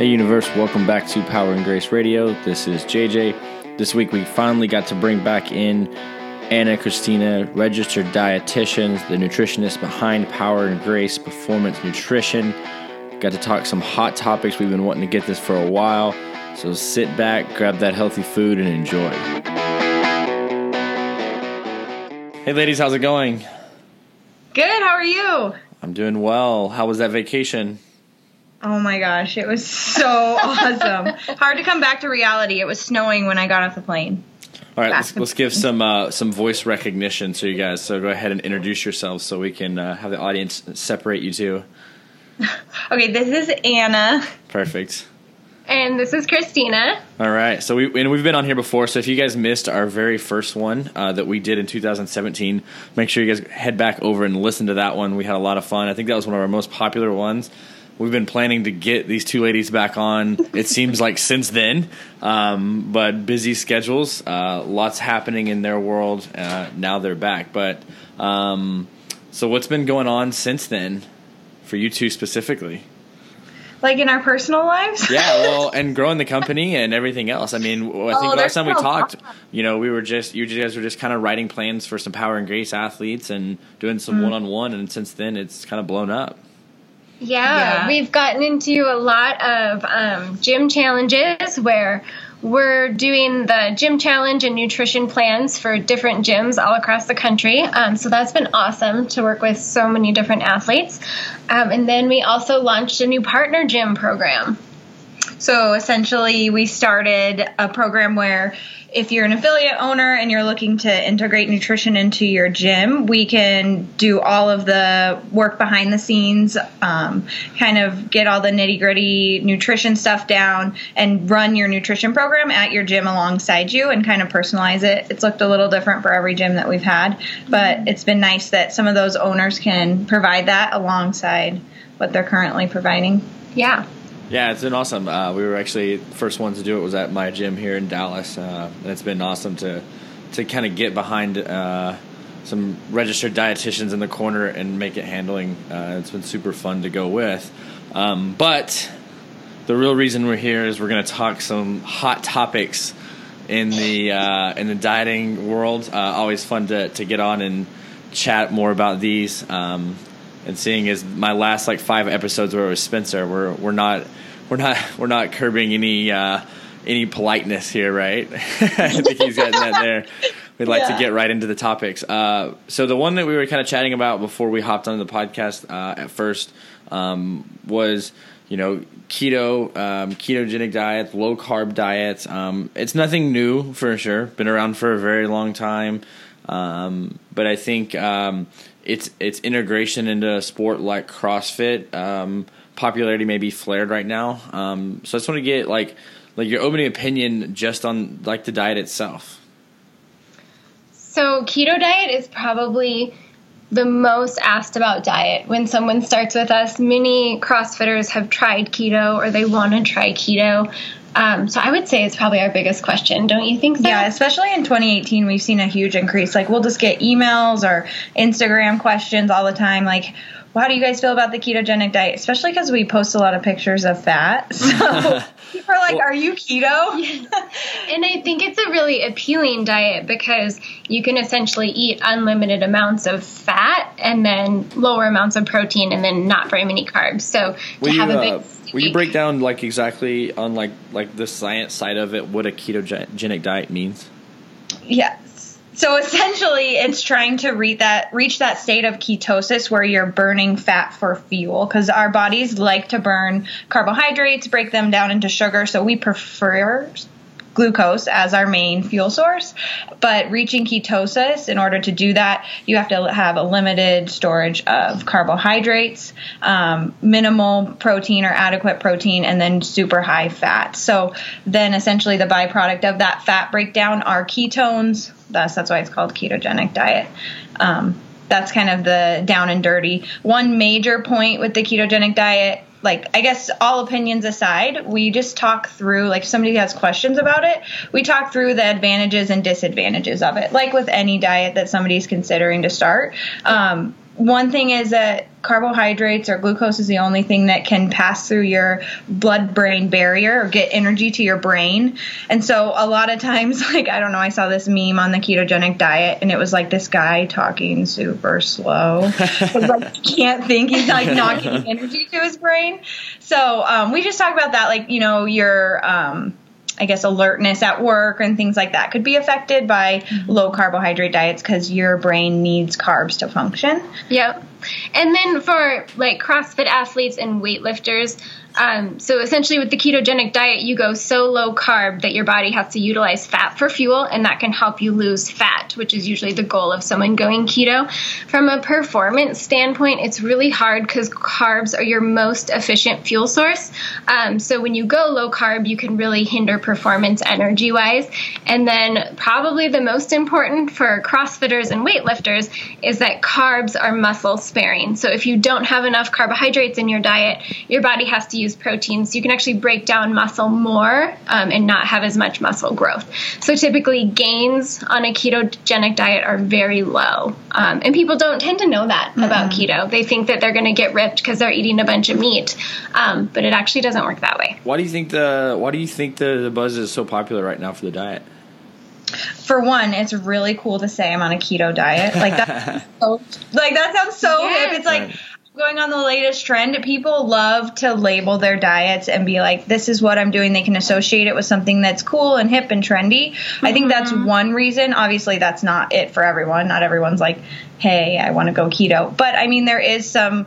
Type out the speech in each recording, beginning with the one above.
Hey, Universe, welcome back to Power and Grace Radio. This is JJ. This week we finally got to bring back in Anna Christina, registered dietitian, the nutritionist behind Power and Grace Performance Nutrition. Got to talk some hot topics. We've been wanting to get this for a while. So sit back, grab that healthy food, and enjoy. Hey, ladies, how's it going? Good. How are you? I'm doing well. How was that vacation? Oh my gosh, it was so awesome. Hard to come back to reality. It was snowing when I got off the plane. All right, let's, let's give some uh, some voice recognition to you guys. So go ahead and introduce yourselves so we can uh, have the audience separate you two. okay, this is Anna. Perfect. And this is Christina. All right. So we and we've been on here before. So if you guys missed our very first one uh, that we did in 2017, make sure you guys head back over and listen to that one. We had a lot of fun. I think that was one of our most popular ones. We've been planning to get these two ladies back on. It seems like since then, um, but busy schedules, uh, lots happening in their world. Uh, now they're back. But um, so, what's been going on since then for you two specifically? Like in our personal lives? yeah, well, and growing the company and everything else. I mean, I think Oh, last time we talked, you know, we were just you guys were just kind of writing plans for some Power and Grace athletes and doing some one on one, and since then it's kind of blown up. Yeah, Yeah. we've gotten into a lot of um, gym challenges where we're doing the gym challenge and nutrition plans for different gyms all across the country. Um, so that's been awesome to work with so many different athletes. Um, and then we also launched a new partner gym program. So essentially, we started a program where if you're an affiliate owner and you're looking to integrate nutrition into your gym, we can do all of the work behind the scenes, um, kind of get all the nitty gritty nutrition stuff down, and run your nutrition program at your gym alongside you and kind of personalize it. It's looked a little different for every gym that we've had, but it's been nice that some of those owners can provide that alongside what they're currently providing. Yeah. Yeah, it's been awesome. Uh, we were actually first ones to do it was at my gym here in Dallas, uh, and it's been awesome to to kind of get behind uh, some registered dietitians in the corner and make it handling. Uh, it's been super fun to go with. Um, but the real reason we're here is we're going to talk some hot topics in the uh, in the dieting world. Uh, always fun to to get on and chat more about these. Um, and seeing as my last like five episodes where it was Spencer, we're we're not we're not we're not curbing any uh, any politeness here, right? I think he's getting that there. We'd like to get right into the topics. Uh, so the one that we were kind of chatting about before we hopped on the podcast uh, at first um, was you know keto, um, ketogenic diet, low carb diets. Um, it's nothing new for sure. Been around for a very long time, um, but I think um, its its integration into a sport like CrossFit um, popularity may be flared right now. Um, so I just want to get like like your opening opinion just on like the diet itself. So, keto diet is probably the most asked about diet. When someone starts with us, many CrossFitters have tried keto or they want to try keto. Um, so, I would say it's probably our biggest question. Don't you think so? Yeah, especially in 2018, we've seen a huge increase. Like, we'll just get emails or Instagram questions all the time. Like, well, how do you guys feel about the ketogenic diet? Especially because we post a lot of pictures of fat. So people are like, Well- are you keto? And I think it's a really appealing diet because you can essentially eat unlimited amounts of fat and then lower amounts of protein and then not very many carbs. So, Will to you, have a uh, big. Will you break down like exactly on like like the science side of it what a ketogenic diet means? Yes. So essentially, it's trying to reach that reach that state of ketosis where you're burning fat for fuel because our bodies like to burn carbohydrates, break them down into sugar. So we prefer glucose as our main fuel source. But reaching ketosis, in order to do that, you have to have a limited storage of carbohydrates, um, minimal protein or adequate protein, and then super high fat. So then essentially the byproduct of that fat breakdown are ketones. Thus, that's why it's called ketogenic diet. Um, that's kind of the down and dirty. One major point with the ketogenic diet like I guess all opinions aside, we just talk through like if somebody has questions about it, we talk through the advantages and disadvantages of it. Like with any diet that somebody's considering to start. Um, one thing is that carbohydrates or glucose is the only thing that can pass through your blood brain barrier or get energy to your brain. And so a lot of times, like, I don't know, I saw this meme on the ketogenic diet and it was like this guy talking super slow. like, can't think. He's like not getting energy to his brain. So um, we just talk about that, like, you know, your. Um, I guess alertness at work and things like that could be affected by mm-hmm. low carbohydrate diets because your brain needs carbs to function. Yep. And then for like CrossFit athletes and weightlifters, um, so essentially, with the ketogenic diet, you go so low carb that your body has to utilize fat for fuel, and that can help you lose fat, which is usually the goal of someone going keto. From a performance standpoint, it's really hard because carbs are your most efficient fuel source. Um, so when you go low carb, you can really hinder performance energy wise. And then, probably the most important for CrossFitters and weightlifters is that carbs are muscle sparing. So if you don't have enough carbohydrates in your diet, your body has to use proteins, so you can actually break down muscle more um, and not have as much muscle growth. So typically, gains on a ketogenic diet are very low, um, and people don't tend to know that mm-hmm. about keto. They think that they're going to get ripped because they're eating a bunch of meat, um, but it actually doesn't work that way. Why do you think the Why do you think the, the buzz is so popular right now for the diet? for one, it's really cool to say I'm on a keto diet. Like that, so, like that sounds so yes. hip. It's like right going on the latest trend. People love to label their diets and be like, this is what I'm doing. They can associate it with something that's cool and hip and trendy. Mm-hmm. I think that's mm-hmm. one reason. Obviously, that's not it for everyone. Not everyone's like, hey, I want to go keto. But I mean, there is some,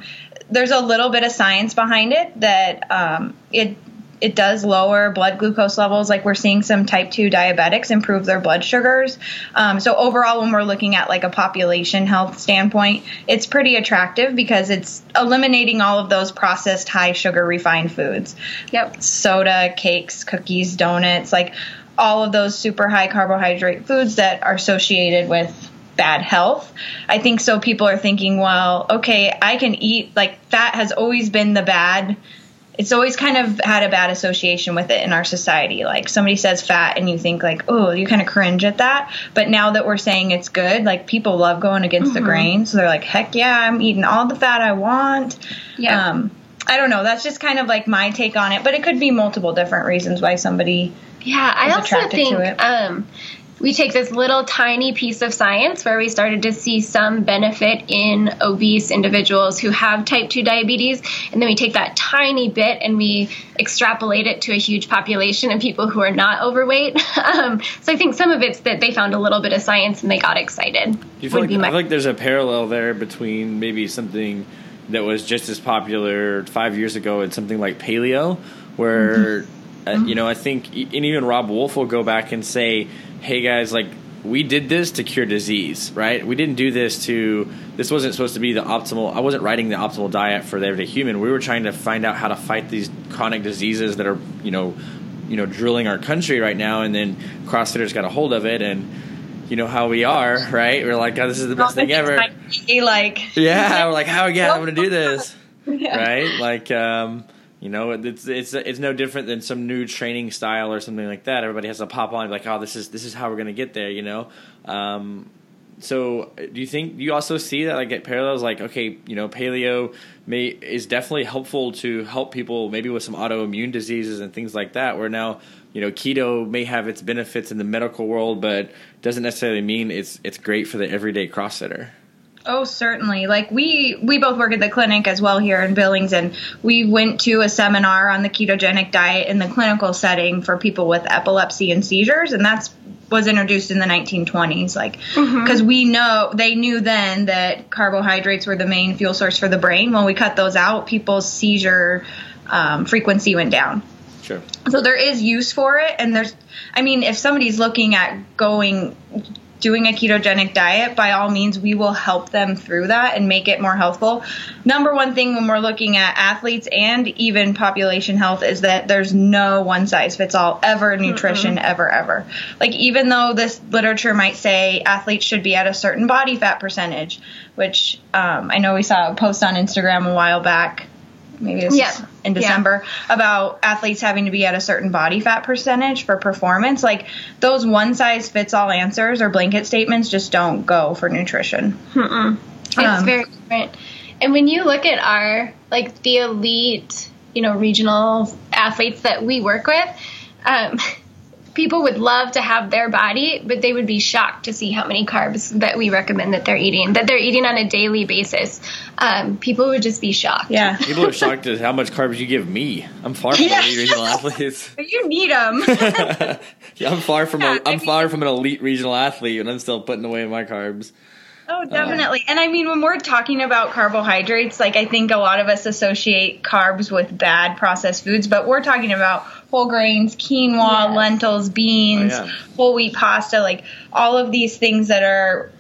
there's a little bit of science behind it that um, it it does lower blood glucose levels. Like we're seeing some type 2 diabetics improve their blood sugars. Um, so overall, when we're looking at like a population health standpoint, it's pretty attractive because it's eliminating all of those processed high sugar refined foods. Yep. Soda, cakes, cookies, donuts, like all of those super high carbohydrate foods that are associated with bad health. I think so people are thinking, well, okay, I can eat like fat has always been the bad it's always kind of had a bad association with it in our society. Like somebody says fat and you think like, oh, you kind of cringe at that. But now that we're saying it's good, like people love going against mm-hmm. the grain. So they're like, heck yeah, I'm eating all the fat I want. Yeah. Um, I don't know. That's just kind of like my take on it, but it could be multiple different reasons why somebody. Yeah, I also think um, we take this little tiny piece of science where we started to see some benefit in obese individuals who have type 2 diabetes and then we take that tiny bit and we extrapolate it to a huge population of people who are not overweight um, so i think some of it's that they found a little bit of science and they got excited you feel like, my- I feel like there's a parallel there between maybe something that was just as popular five years ago and something like paleo where mm-hmm. uh, you know i think and even Robb Wolf will go back and say hey guys, like we did this to cure disease, right? We didn't do this to. This wasn't supposed to be the optimal. I wasn't writing the optimal diet for the everyday human. We were trying to find out how to fight these chronic diseases that are, you know, you know, drilling our country right now. And then CrossFitters got a hold of it, and you know how we are, right? We're like, oh, this is the best thing ever. Like, yeah, we're like, how again? I'm going to do this, yeah. right? Like, um, you know, it's it's it's no different than some new training style or something like that. Everybody has to pop on like, oh, this is this is how we're gonna get there. You know. Um, so, do you think you also see that like get parallels? Like, okay, you know, paleo may is definitely helpful to help people maybe with some autoimmune diseases and things like that. Where now, you know, keto may have its benefits in the medical world, but doesn't necessarily mean it's it's great for the everyday CrossFitter. Oh, certainly. Like we we both work at the clinic as well here in Billings, and we went to a seminar on the ketogenic diet in the clinical setting for people with epilepsy and seizures, and that's was introduced in the 1920s. Like because mm-hmm. we know they knew then that carbohydrates were the main fuel source for the brain. When we cut those out, people's seizure um, frequency went down. Sure. So there is use for it, and there's, I mean, if somebody's looking at going doing a ketogenic diet, by all means, we will help them through that and make it more healthful. Number one thing when we're looking at athletes and even population health is that there's no one size fits all ever nutrition, mm ever, ever. Like, even though this literature might say athletes should be at a certain body fat percentage, which um, I know we saw a post on Instagram a while back maybe this yeah. in December yeah. about athletes having to be at a certain body fat percentage for performance. Like those one size fits all answers or blanket statements just don't go for nutrition. Mm-mm. It's Um, very different. And when you look at our like the elite, you know, regional athletes that we work with, um, people would love to have their body, but they would be shocked to see how many carbs that we recommend that they're eating, that they're eating on a daily basis. Um, people would just be shocked. Yeah. People are shocked at how much carbs you give me. I'm far from Yeah. elite regional athletes. But you need them. yeah, I'm far from Yeah, a, I I'm mean- far from an elite regional athlete, and I'm still putting away my carbs. Oh, definitely. And I mean, when we're talking about carbohydrates, like I think a lot of us associate carbs with bad processed foods, but we're talking about whole grains, quinoa, Yes. lentils, beans, Oh, yeah. whole wheat pasta, like all of these things that are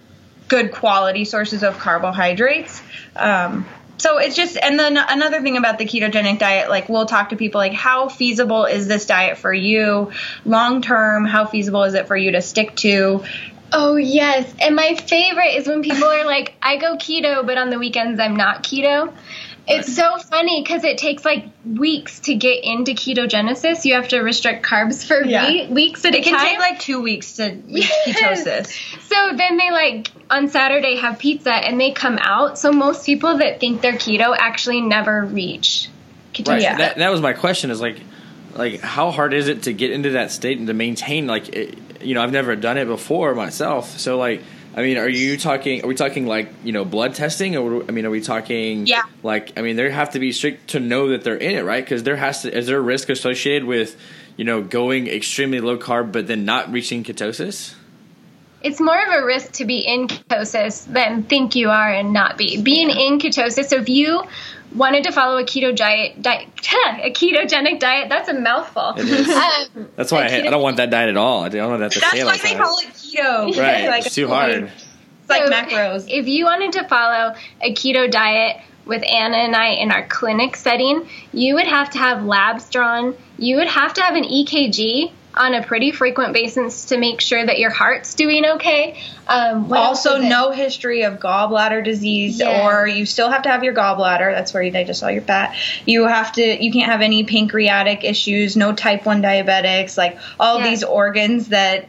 good quality sources of carbohydrates. Um, so it's just, and then another thing about the ketogenic diet, like we'll talk to people like, how feasible is this diet for you long term? How feasible is it for you to stick to? Oh yes, and my favorite is when people are like, "I go keto, but on the weekends I'm not keto." It's so funny because it takes like weeks to get into ketogenesis. You have to restrict carbs for Yeah. we- weeks at It a can take like two weeks to reach Yes. ketosis. So then they like on Saturday have pizza and they come out. So most people that think they're keto actually never reach ketosis. Right. Yeah. That, that was my question. Is like, like how hard is it to get into that state and to maintain? Like, it, you know, I've never done it before myself. So like, I mean, are you talking? Are we talking like you know blood testing, or I mean, are we talking? Yeah. Like, I mean, there have to be strict to know that they're in it, right? Because there has to. Is there a risk associated with, you know, going extremely low carb but then not reaching ketosis? It's more of a risk to be in ketosis than think you are and not be. Being in ketosis, so if you wanted to follow a keto diet, diet a ketogenic diet, that's a mouthful. It is. Um, That's why I, a hate, I don't want that diet at all. I don't want that to That's say all why they time. call it keto. Right. Like, it's too hard. It's like So, macros. If you wanted to follow a keto diet with Anna and I in our clinic setting, you would have to have labs drawn. You would have to have an EKG on a pretty frequent basis to make sure that your heart's doing okay. Um, also, no history of gallbladder disease, Yes. or you still have to have your gallbladder. That's where they just saw your fat. You have to. You can't have any pancreatic issues. No type one diabetics. Like all Yeah. these organs that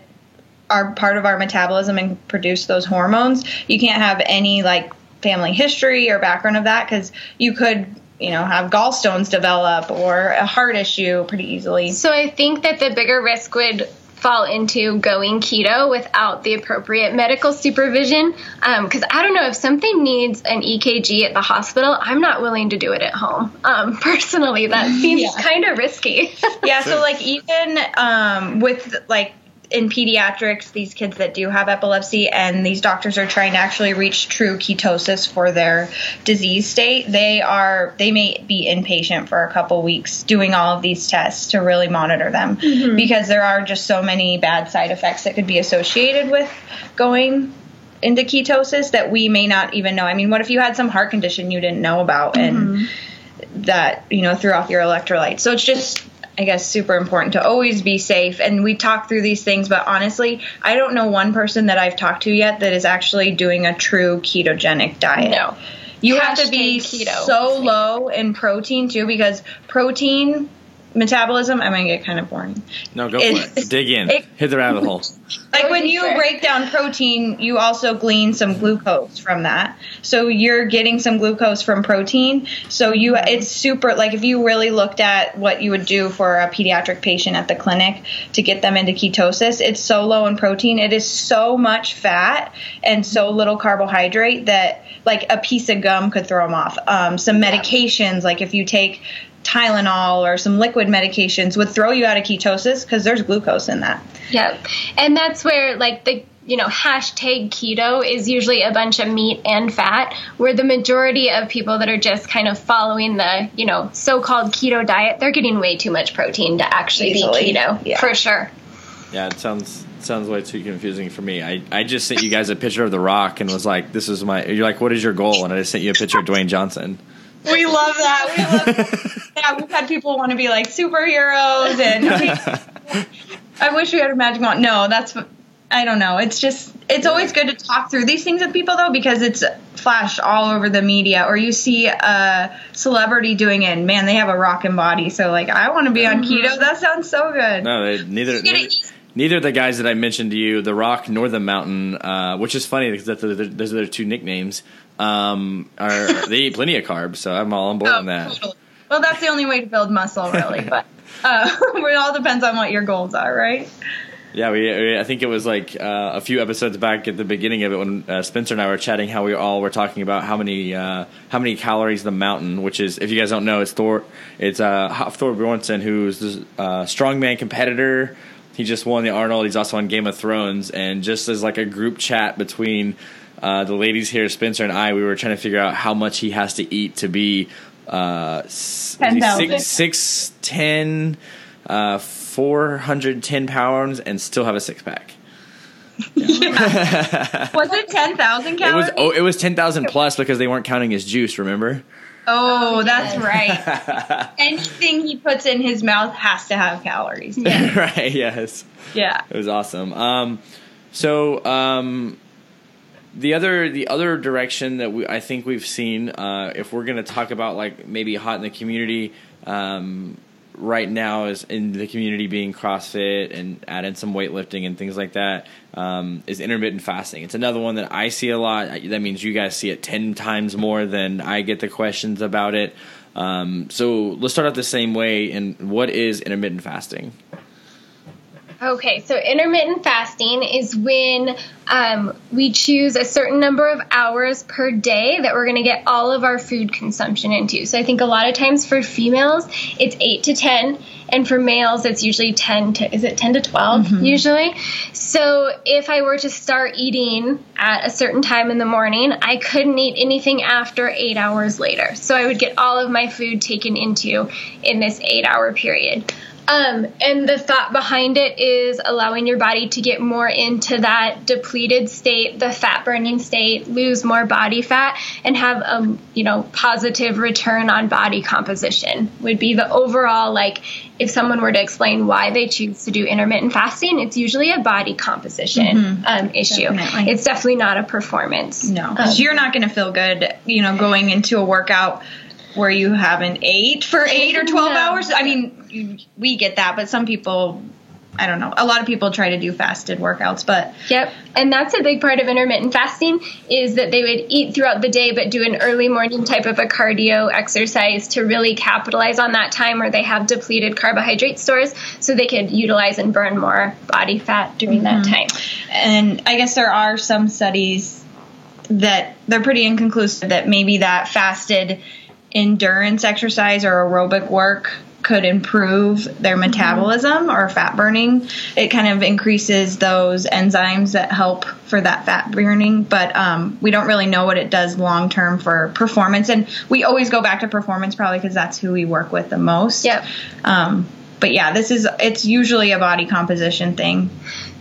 are part of our metabolism and produce those hormones. You can't have any like family history or background of that because you could. You know, have gallstones develop or a heart issue pretty easily. So I think that the bigger risk would fall into going keto without the appropriate medical supervision. Because I don't know if something needs an EKG at the hospital, I'm not willing to do it at home. Um, personally, that seems Yeah. kind of risky. Yeah, so like even um, with like in pediatrics, these kids that do have epilepsy and these doctors are trying to actually reach true ketosis for their disease state, they are they may be inpatient for a couple weeks doing all of these tests to really monitor them mm-hmm. because there are just so many bad side effects that could be associated with going into ketosis that we may not even know. I mean, what if you had some heart condition you didn't know about and mm-hmm. that you know threw off your electrolytes. So it's just I guess super important to always be safe and we talk through these things but honestly I don't know one person that I've talked to yet that is actually doing a true ketogenic diet. No. You have to be keto. so low in protein too because protein metabolism I'm going to get kind of boring. No, go It- for it. Dig in. it- Hit the rabbit hole. Like when you break down protein, you also glean some glucose from that. So you're getting some glucose from protein. So you it's super like if you really looked at what you would do for a pediatric patient at the clinic to get them into ketosis, it's so low in protein. It is so much fat and so little carbohydrate that like a piece of gum could throw them off. Um, some medications like if you take Tylenol or some liquid medications would throw you out of ketosis because there's glucose in that. Yep. And that's where like the you know hashtag keto is usually a bunch of meat and fat where the majority of people that are just kind of following the you know so-called keto diet they're getting way too much protein to actually Easily. be keto Yeah. for sure Yeah, it sounds sounds way too confusing for me. I, I just sent you guys a picture of The Rock and was like, "This is my." You're like, "What is your goal?" And I just sent you a picture of Dwayne Johnson. We love that. We love yeah, we've had people want to be like superheroes and I wish we had a magic wand. No, that's I don't know. It's just it's always good to talk through these things with people though because it's flashed all over the media or you see a celebrity doing it and man they have a rockin' body so like I want to be on keto. That sounds so good. No, they, neither. Neither, neither the guys that I mentioned to you, The Rock nor The Mountain, uh, which is funny because that's those are their two nicknames. Um, are they eat plenty of carbs, so I'm all on board Oh, on that. totally. Well, that's the only way to build muscle, really. But uh, it all depends on what your goals are, right? Yeah, we, we I think it was like uh, a few episodes back at the beginning of it when uh, Spencer and I were chatting how we all were talking about how many uh, how many calories the mountain, which is if you guys don't know, it's Thor, it's uh, Hafthor Bjornsson, who's this uh, strongman competitor. He just won the Arnold. He's also on Game of Thrones, and just as like a group chat between uh, the ladies here, Spencer and I, we were trying to figure out how much he has to eat to be uh, s- was he 10,000. six six ten. Uh, 410 pounds and still have a six pack. Was it ten thousand It calories? was oh, it was ten thousand plus because they weren't counting his juice. Remember? Oh, that's right. Anything he puts in his mouth has to have calories. right. Yes. Yeah. It was awesome. Um, so um, the other the other direction that we, I think we've seen, uh, if we're going to talk about like maybe hot in the community, um, right now is in the community being CrossFit and add in some weightlifting and things like that. Um, is intermittent fasting. It's another one that I see a lot. That means you guys see it ten times more than I get the questions about it. Um, so let's start out the same way. And what is intermittent fasting? Okay, so intermittent fasting is when um, we choose a certain number of hours per day that we're going to get all of our food consumption into. So I think a lot of times for females, it's 8 to 10, and for males, it's usually 10 to, is it 10 to 12 usually? So if I were to start eating at a certain time in the morning, I couldn't eat anything after eight hours later. So I would get all of my food taken into in this eight hour period. Um, and the thought behind it is allowing your body to get more into that depleted state, the fat burning state, lose more body fat, and have a you know positive return on body composition. Would be the overall like if someone were to explain why they choose to do intermittent fasting, it's usually a body composition um, issue. Definitely. It's definitely not a performance. No, um, you're not going to feel good, you know, going into a workout where you haven't ate for eight or 12 No. hours. I mean, you, we get that, but some people, I don't know. A lot of people try to do fasted workouts, but Yep, and that's a big part of intermittent fasting is that they would eat throughout the day, but do an early morning type of a cardio exercise to really capitalize on that time where they have depleted carbohydrate stores, so they could utilize and burn more body fat during that mm-hmm. time. and I guess there are some studies that they're pretty inconclusive that maybe that fasted endurance exercise or aerobic work could improve their metabolism or fat burning. It kind of increases those enzymes that help for that fat burning, but um, we don't really know what it does long term for performance. And we always go back to performance probably because that's who we work with the most. Yep. Um, but yeah, this is it's usually a body composition thing.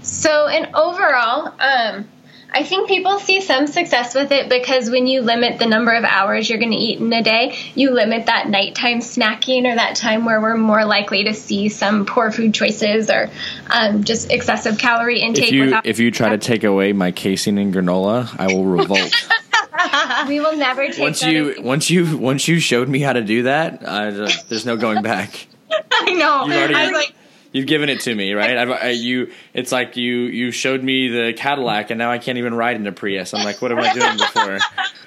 So, and overall, um, I think people see some success with it because when you limit the number of hours you're going to eat in a day, you limit that nighttime snacking or that time where we're more likely to see some poor food choices or um, just excessive calorie intake. If you if you try to take away my casein and granola, I will revolt. we will never take once you once you once you showed me how to do that, I, there's no going back. I know. You already- I was like, You've given it to me, right? I've, I, you, it's like you you showed me the Cadillac, and now I can't even ride in a Prius. I'm like, what am I doing before?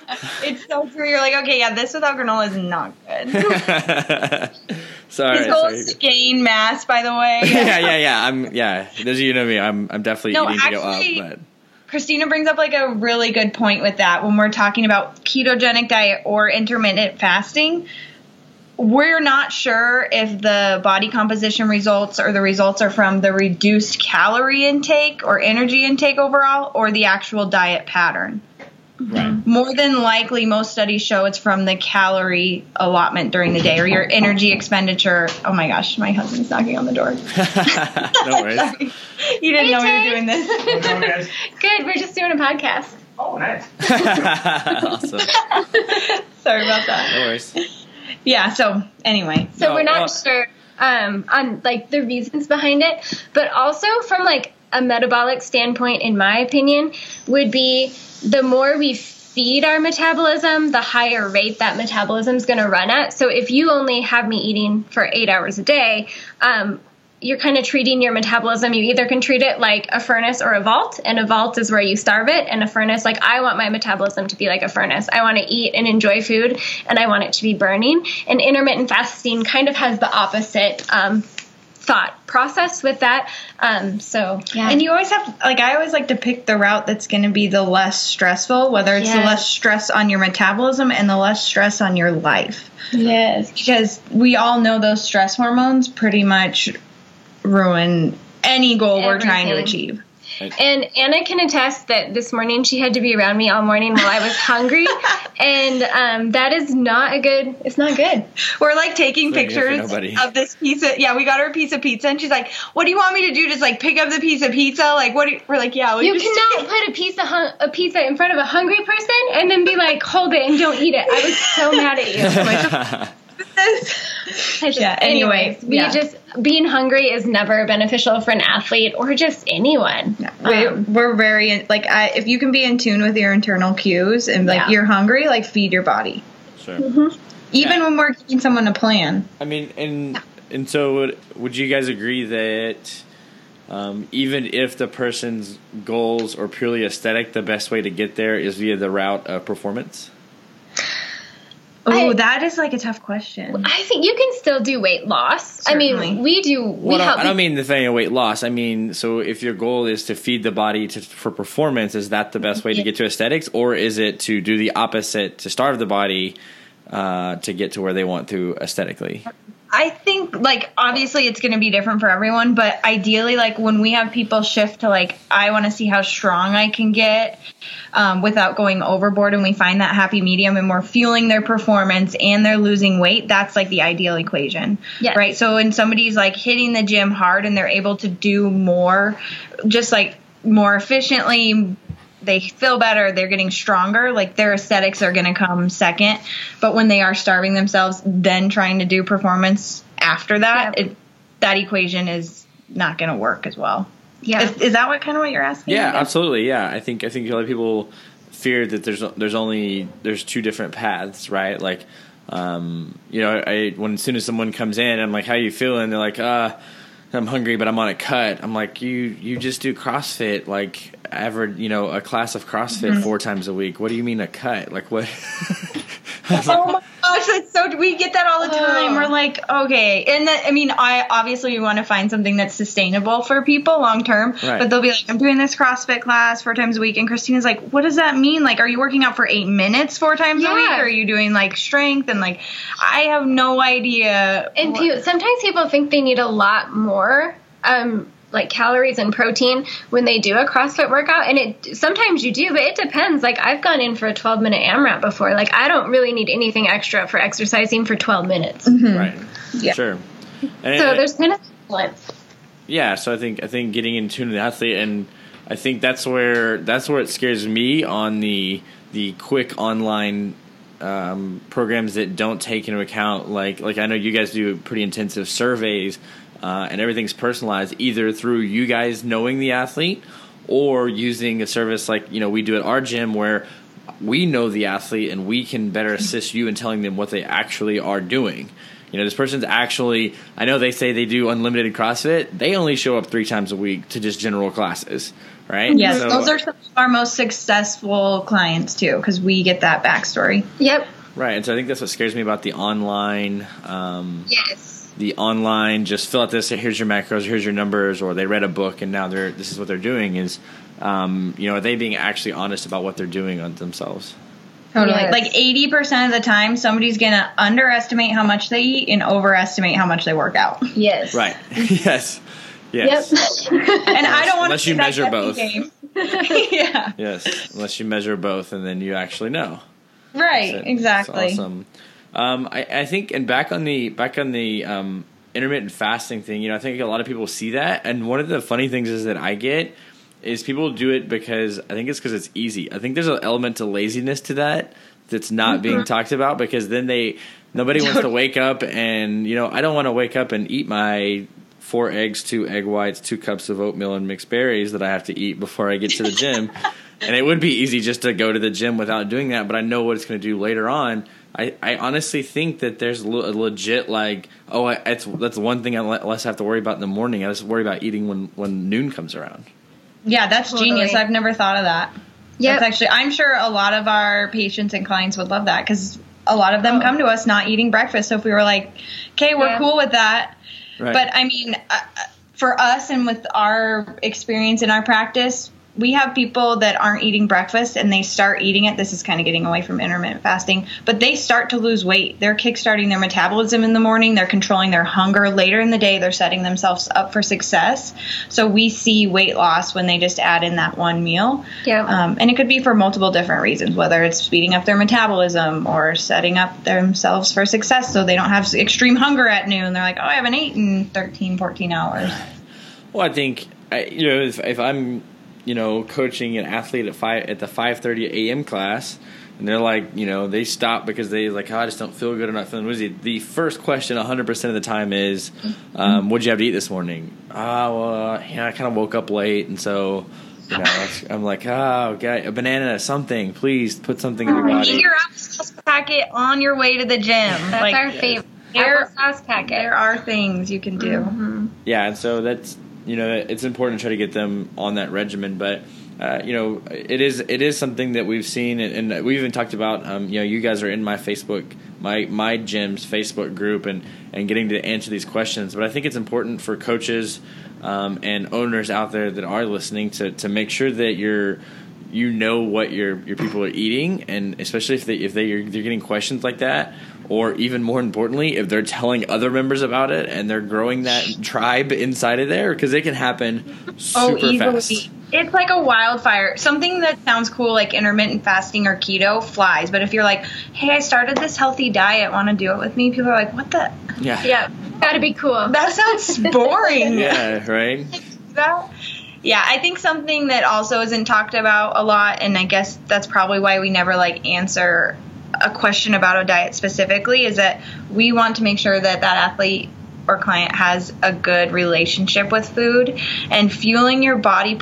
it's so true. You're like, okay, yeah, this without granola is not good. sorry, His whole sorry. skein mass, by the way. yeah, yeah, yeah. I'm yeah. Those of you know me, I'm I'm definitely No, eating actually- to go up, but Christina brings up like a really good point with that when we're talking about ketogenic diet or intermittent fasting. We're not sure if the body composition results or the results are from the reduced calorie intake or energy intake overall or the actual diet pattern. right. More than likely, most studies show it's from the calorie allotment during the day or your energy expenditure. Oh my gosh, my husband's knocking on the door. no worries. you didn't Hey, know we were doing this. Good, we're just doing a podcast. Oh, nice. awesome. Sorry about that. No worries. Yeah, so anyway. So No, we're not well- sure um, on like the reasons behind it, but also from like a metabolic standpoint, in my opinion, would be the more we feed our metabolism, the higher rate that metabolism is going to run at. So if you only have me eating for eight hours a day, um, you're kind of treating your metabolism. You either can treat it like a furnace or a vault, and a vault is where you starve it, and a furnace, like I want my metabolism to be like a furnace. I want to eat and enjoy food, and I want it to be burning. And intermittent fasting kind of has the opposite um, thought process with that. Um, so yeah. And you always have like I always like to pick the route that's going to be the less stressful, whether it's yes. the less stress on your metabolism and the less stress on your life. Yes. Because we all know those stress hormones pretty much ruin any goal Everything. we're trying to achieve. And Anna can attest that this morning she had to be around me all morning while I was hungry, and um, that is not a good. It's not good. We're like taking pictures of this piece of yeah. We got her a piece of pizza, and she's like, "What do you want me to do? Just like pick up the piece of pizza? Like what?" You, we're like, "Yeah." We you cannot put a piece of hun- a pizza in front of a hungry person and then be like, "Hold it and don't eat it." I was so mad at you. just, yeah. Anyways, we yeah. just being hungry is never beneficial for an athlete or just anyone. Yeah. Um, we, are very like I, if you can be in tune with your internal cues and like yeah. you're hungry, like feed your body. Sure. Mm-hmm. Even when we're giving someone a plan. I mean, and and so would, would you guys agree that? Um, even if the person's goals are purely aesthetic, the best way to get there is via the route of performance. Oh, that is like a tough question. I think you can still do weight loss. Certainly. I mean, we do. We well, help I don't mean the thing of weight loss. I mean, so if your goal is to feed the body to, for performance, is that the best way yeah. to get to aesthetics, or is it to do the opposite to starve the body uh, to get to where they want to aesthetically? I think like obviously it's going to be different for everyone, but ideally like when we have people shift to like I want to see how strong I can get um, without going overboard, and we find that happy medium, and we're fueling their performance and they're losing weight. That's like the ideal equation, yes. right? So when somebody's like hitting the gym hard and they're able to do more, just like more efficiently they feel better, they're getting stronger, like their aesthetics are going to come second. But when they are starving themselves, then trying to do performance after that, it, that equation is not going to work as well. Yeah, is, is, that what kind of what you're asking? Yeah, absolutely. Yeah, I think I think a lot of people fear that there's there's only there's two different paths, right? Like, um, you know, I when as soon as someone comes in, I'm like, "How you feeling?" They're like, "Uh." I'm hungry, but I'm on a cut. I'm like, you you just do CrossFit, like ever, you know, a class of CrossFit mm-hmm. four times a week. What do you mean a cut? Like what? oh my gosh, that's so. We get that all the time. We're like, okay, and that, I mean, I obviously we want to find something that's sustainable for people long term. Right. But they'll be like, I'm doing this CrossFit class four times a week, and Christina's like, what does that mean? Like, are you working out for eight minutes four times yeah. a week? Or are you doing like strength and like? I have no idea. And what- sometimes people think they need a lot more. Um, like calories and protein when they do a CrossFit workout. And it sometimes you do, but it depends. Like I've gone in for a 12 minute AMRAP before. Like I don't really need anything extra for exercising for 12 minutes. Mm-hmm. Right. Yeah. Sure. And so there's kind of balance. Yeah. So I think I think getting in tune with the athlete, and I think that's where that's where it scares me on the the quick online um, programs that don't take into account like like I know you guys do pretty intensive surveys uh, and everything's personalized either through you guys knowing the athlete or using a service like you know we do at our gym where we know the athlete and we can better assist you in telling them what they actually are doing. You know, this person's actually, I know they say they do unlimited CrossFit. They only show up three times a week to just general classes, right? Yes, so, those are some of our most successful clients too, because we get that backstory. Yep. Right. And so I think that's what scares me about the online. Um, yes the online just fill out this here's your macros here's your numbers or they read a book and now they're this is what they're doing is um, you know are they being actually honest about what they're doing on themselves? Totally. Yes. like 80% of the time somebody's gonna underestimate how much they eat and overestimate how much they work out. Yes. Right. Yes. Yes. Yep. and i don't want unless you measure both. yeah. Yes. Unless you measure both and then you actually know. Right. Exactly. awesome um, I, I, think, and back on the back on the um, intermittent fasting thing, you know, I think a lot of people see that, and one of the funny things is that I get is people do it because I think it's because it's easy. I think there's an element to laziness to that that's not mm-hmm. being talked about because then they nobody wants to wake up and you know I don't want to wake up and eat my four eggs, two egg whites, two cups of oatmeal and mixed berries that I have to eat before I get to the gym. and it would be easy just to go to the gym without doing that. But I know what it's going to do later on. I, I honestly think that there's a legit like oh I, it's that's one thing I less have to worry about in the morning. I just worry about eating when when noon comes around. Yeah, that's totally. genius. I've never thought of that. Yeah, that's actually I'm sure a lot of our patients and clients would love that because a lot of them oh. come to us not eating breakfast. So if we were like, okay, we're yeah. cool with that, right. but I mean. Uh, for us and with our experience in our practice, we have people that aren't eating breakfast and they start eating it. This is kind of getting away from intermittent fasting, but they start to lose weight. They're kickstarting their metabolism in the morning. They're controlling their hunger later in the day. They're setting themselves up for success. So we see weight loss when they just add in that one meal. Yeah. Um, and it could be for multiple different reasons, whether it's speeding up their metabolism or setting up themselves for success so they don't have extreme hunger at noon. They're like, oh, I haven't eaten in 13, 14 hours. Well, I think, you know, if, if I'm you know, coaching an athlete at five at the five thirty a.m. class, and they're like, you know, they stop because they like, oh, I just don't feel good. I'm not feeling woozy. The first question, 100 percent of the time, is, um, "What'd you have to eat this morning?" Ah, oh, well, yeah, I kind of woke up late, and so. You know, I'm like, oh, get a banana, something. Please put something in your body. Eat your applesauce packet on your way to the gym. That's like, our favorite. There, applesauce packet. There are things you can do. Mm-hmm. Yeah, and so that's you know it's important to try to get them on that regimen but uh, you know it is it is something that we've seen and, and we even talked about um, you know you guys are in my facebook my my gym's facebook group and and getting to answer these questions but i think it's important for coaches um, and owners out there that are listening to to make sure that you're you know what your your people are eating and especially if they if they are they're getting questions like that or even more importantly, if they're telling other members about it and they're growing that tribe inside of there, because it can happen oh, super oh, fast. It's like a wildfire. Something that sounds cool, like intermittent fasting or keto, flies. But if you're like, "Hey, I started this healthy diet, want to do it with me?" People are like, "What the?" Yeah, yeah, gotta be cool. That sounds boring. yeah, right. that yeah, I think something that also isn't talked about a lot, and I guess that's probably why we never like answer a question about a diet specifically is that we want to make sure that that athlete or client has a good relationship with food. And fueling your body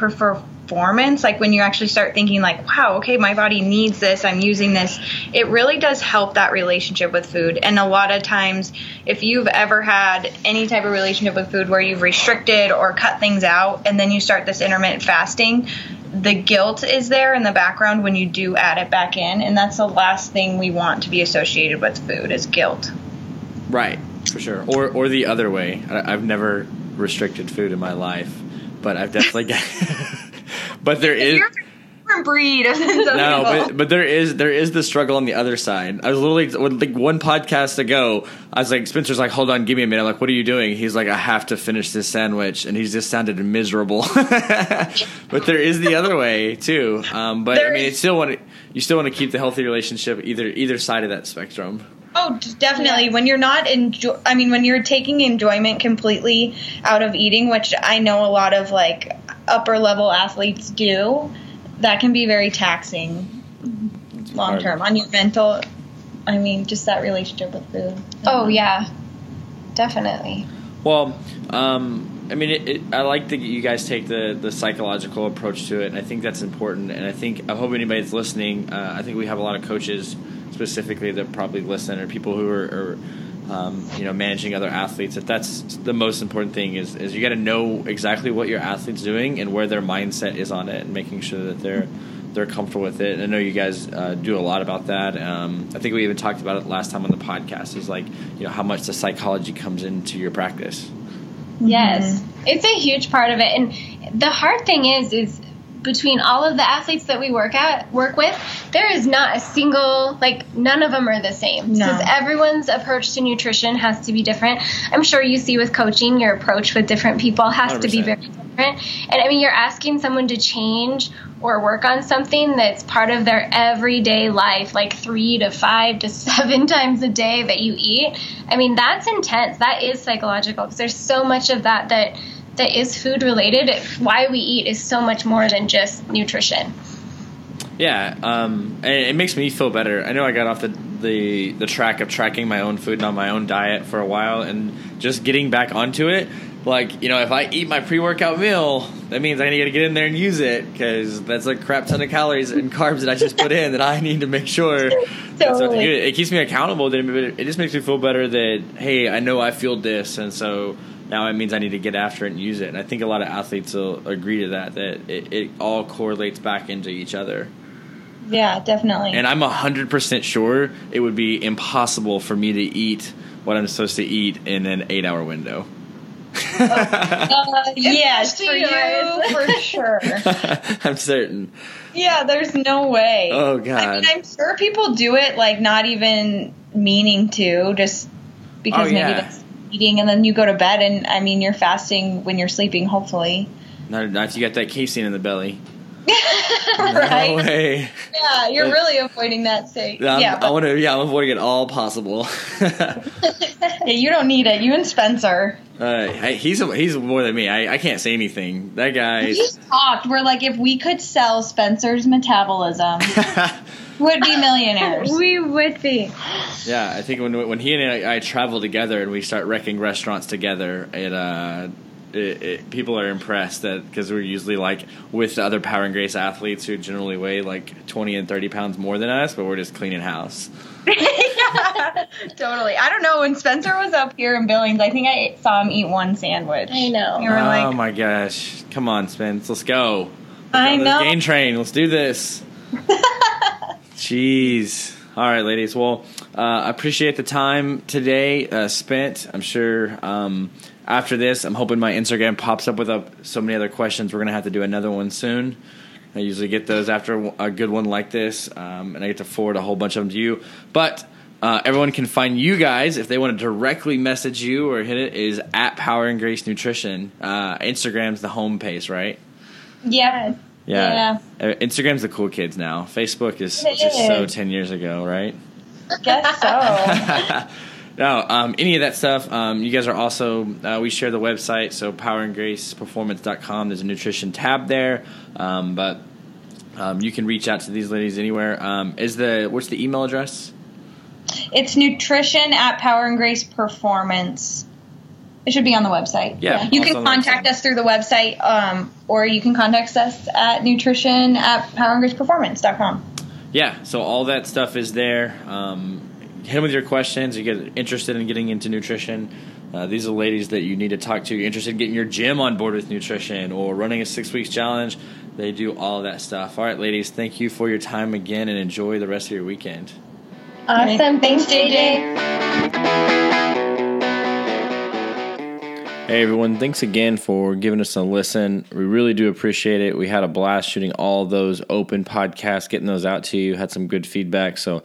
performance like when you actually start thinking like wow okay my body needs this i'm using this it really does help that relationship with food and a lot of times if you've ever had any type of relationship with food where you've restricted or cut things out and then you start this intermittent fasting the guilt is there in the background when you do add it back in, and that's the last thing we want to be associated with food is guilt. Right, for sure. Or or the other way. I, have never restricted food in my life, but I've definitely got. but there is different breed. no, but, but there is there is the struggle on the other side. I was literally like one podcast ago. I was like, Spencer's like, hold on, give me a minute. I'm like, what are you doing? He's like, I have to finish this sandwich, and he just sounded miserable. but there is the other way too. Um, but there I mean, it's still want to, you still want to keep the healthy relationship either either side of that spectrum. Oh, definitely. When you're not enjoy, I mean, when you're taking enjoyment completely out of eating, which I know a lot of like upper level athletes do that can be very taxing long term on your mental. I mean, just that relationship with food. Oh yeah, definitely. Well, um, I mean, it, it, I like that you guys take the the psychological approach to it, and I think that's important. And I think I hope anybody that's listening. Uh, I think we have a lot of coaches specifically that probably listen, or people who are, are um, you know, managing other athletes. That that's the most important thing is is you got to know exactly what your athlete's doing and where their mindset is on it, and making sure that they're they're comfortable with it. I know you guys uh, do a lot about that. Um, I think we even talked about it last time on the podcast. Is like you know how much the psychology comes into your practice. Yes, mm-hmm. it's a huge part of it, and the hard thing is is between all of the athletes that we work at work with, there is not a single like none of them are the same no. because everyone's approach to nutrition has to be different. I'm sure you see with coaching, your approach with different people has 100%. to be very different. And I mean, you're asking someone to change or work on something that's part of their everyday life, like three to five to seven times a day that you eat. I mean, that's intense. That is psychological because there's so much of that that that is food related, why we eat is so much more than just nutrition. Yeah, um, and it makes me feel better. I know I got off the, the the track of tracking my own food and on my own diet for a while, and just getting back onto it. Like you know, if I eat my pre workout meal, that means I need to get in there and use it because that's a crap ton of calories and carbs that I just put in that I need to make sure. Totally. it keeps me accountable. Then it it just makes me feel better that hey, I know I feel this, and so now it means I need to get after it and use it. And I think a lot of athletes will agree to that. That it, it all correlates back into each other. Yeah, definitely. And I'm hundred percent sure it would be impossible for me to eat what I'm supposed to eat in an eight-hour window. uh, yes, for you, for sure. I'm certain. Yeah, there's no way. Oh, god. I God. mean, I'm sure people do it like not even meaning to, just because Oh, maybe yeah. that's eating, and then you go to bed, and I mean, you're fasting when you're sleeping, hopefully. Not, not if you got that casein in the belly. right? No way. Yeah, you're really avoiding that state. I'm, yeah, I want to. Yeah, I'm avoiding it all possible. yeah, you don't need it. You and Spencer. uh, he's he's more than me. I, I can't say anything. That guy. We talked. We're like, if we could sell Spencer's metabolism, would be millionaires. We would be. yeah, I think when when he and I, I travel together and we start wrecking restaurants together, it uh. It, it, people are impressed that because we're usually like with the other Power and Grace athletes who generally weigh like twenty and thirty pounds more than us, but we're just cleaning house. yeah, totally. I don't know. When Spencer was up here in Billings, I think I saw him eat one sandwich. I know. You were oh like, my gosh! Come on, Spence, let's go. I Let's know. Gain train. Let's do this. Jeez. All right, ladies. Well, uh, I appreciate the time today uh, spent. I'm sure um, after this, I'm hoping my Instagram pops up with uh, so many other questions. We're going to have to do another one soon. I usually get those after a good one like this, um, and I get to forward a whole bunch of them to you. But uh, everyone can find you guys if they want to directly message you or hit it is at Power and Grace Nutrition. Uh, Instagram's the home page, right? yeah. Yeah. Uh, Instagram's the cool kids now. Facebook is It just so 10 years ago, right? Guess so. No, um, any of that stuff. Um, you guys are also, uh, we share the website, so powerandgraceperformance.com. There's a nutrition tab there. Um, but um, you can reach out to these ladies anywhere. Um, is the, what's the email address? it's nutrition at Power and Grace Performance. It should be on the website. Yeah, You can contact us through the website, um, or you can contact us at nutrition at powerandgraceperformance.com. Yeah, so all that stuff is there. Um, hit them with your questions. You get interested in getting into nutrition. Uh, these are the ladies that you need to talk to. You're interested in getting your gym on board with nutrition or running a six weeks challenge. They do all that stuff. All right, ladies, thank you for your time again and enjoy the rest of your weekend. Awesome. Thanks, Thanks, JJ. Hey everyone, thanks again for giving us a listen. We really do appreciate it. We had a blast shooting all those open podcasts, getting those out to you. Had some good feedback. So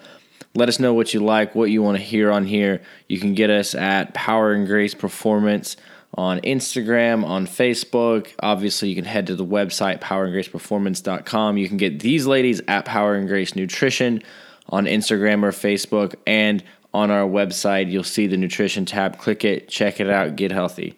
let us know what you like, what you want to hear on here. You can get us at Power and Grace Performance on Instagram, on Facebook. Obviously, you can head to the website powerandgraceperformance.com. You can get these ladies at Power and Grace Nutrition on Instagram or Facebook and on our website. You'll see the nutrition tab. Click it, check it out, get healthy.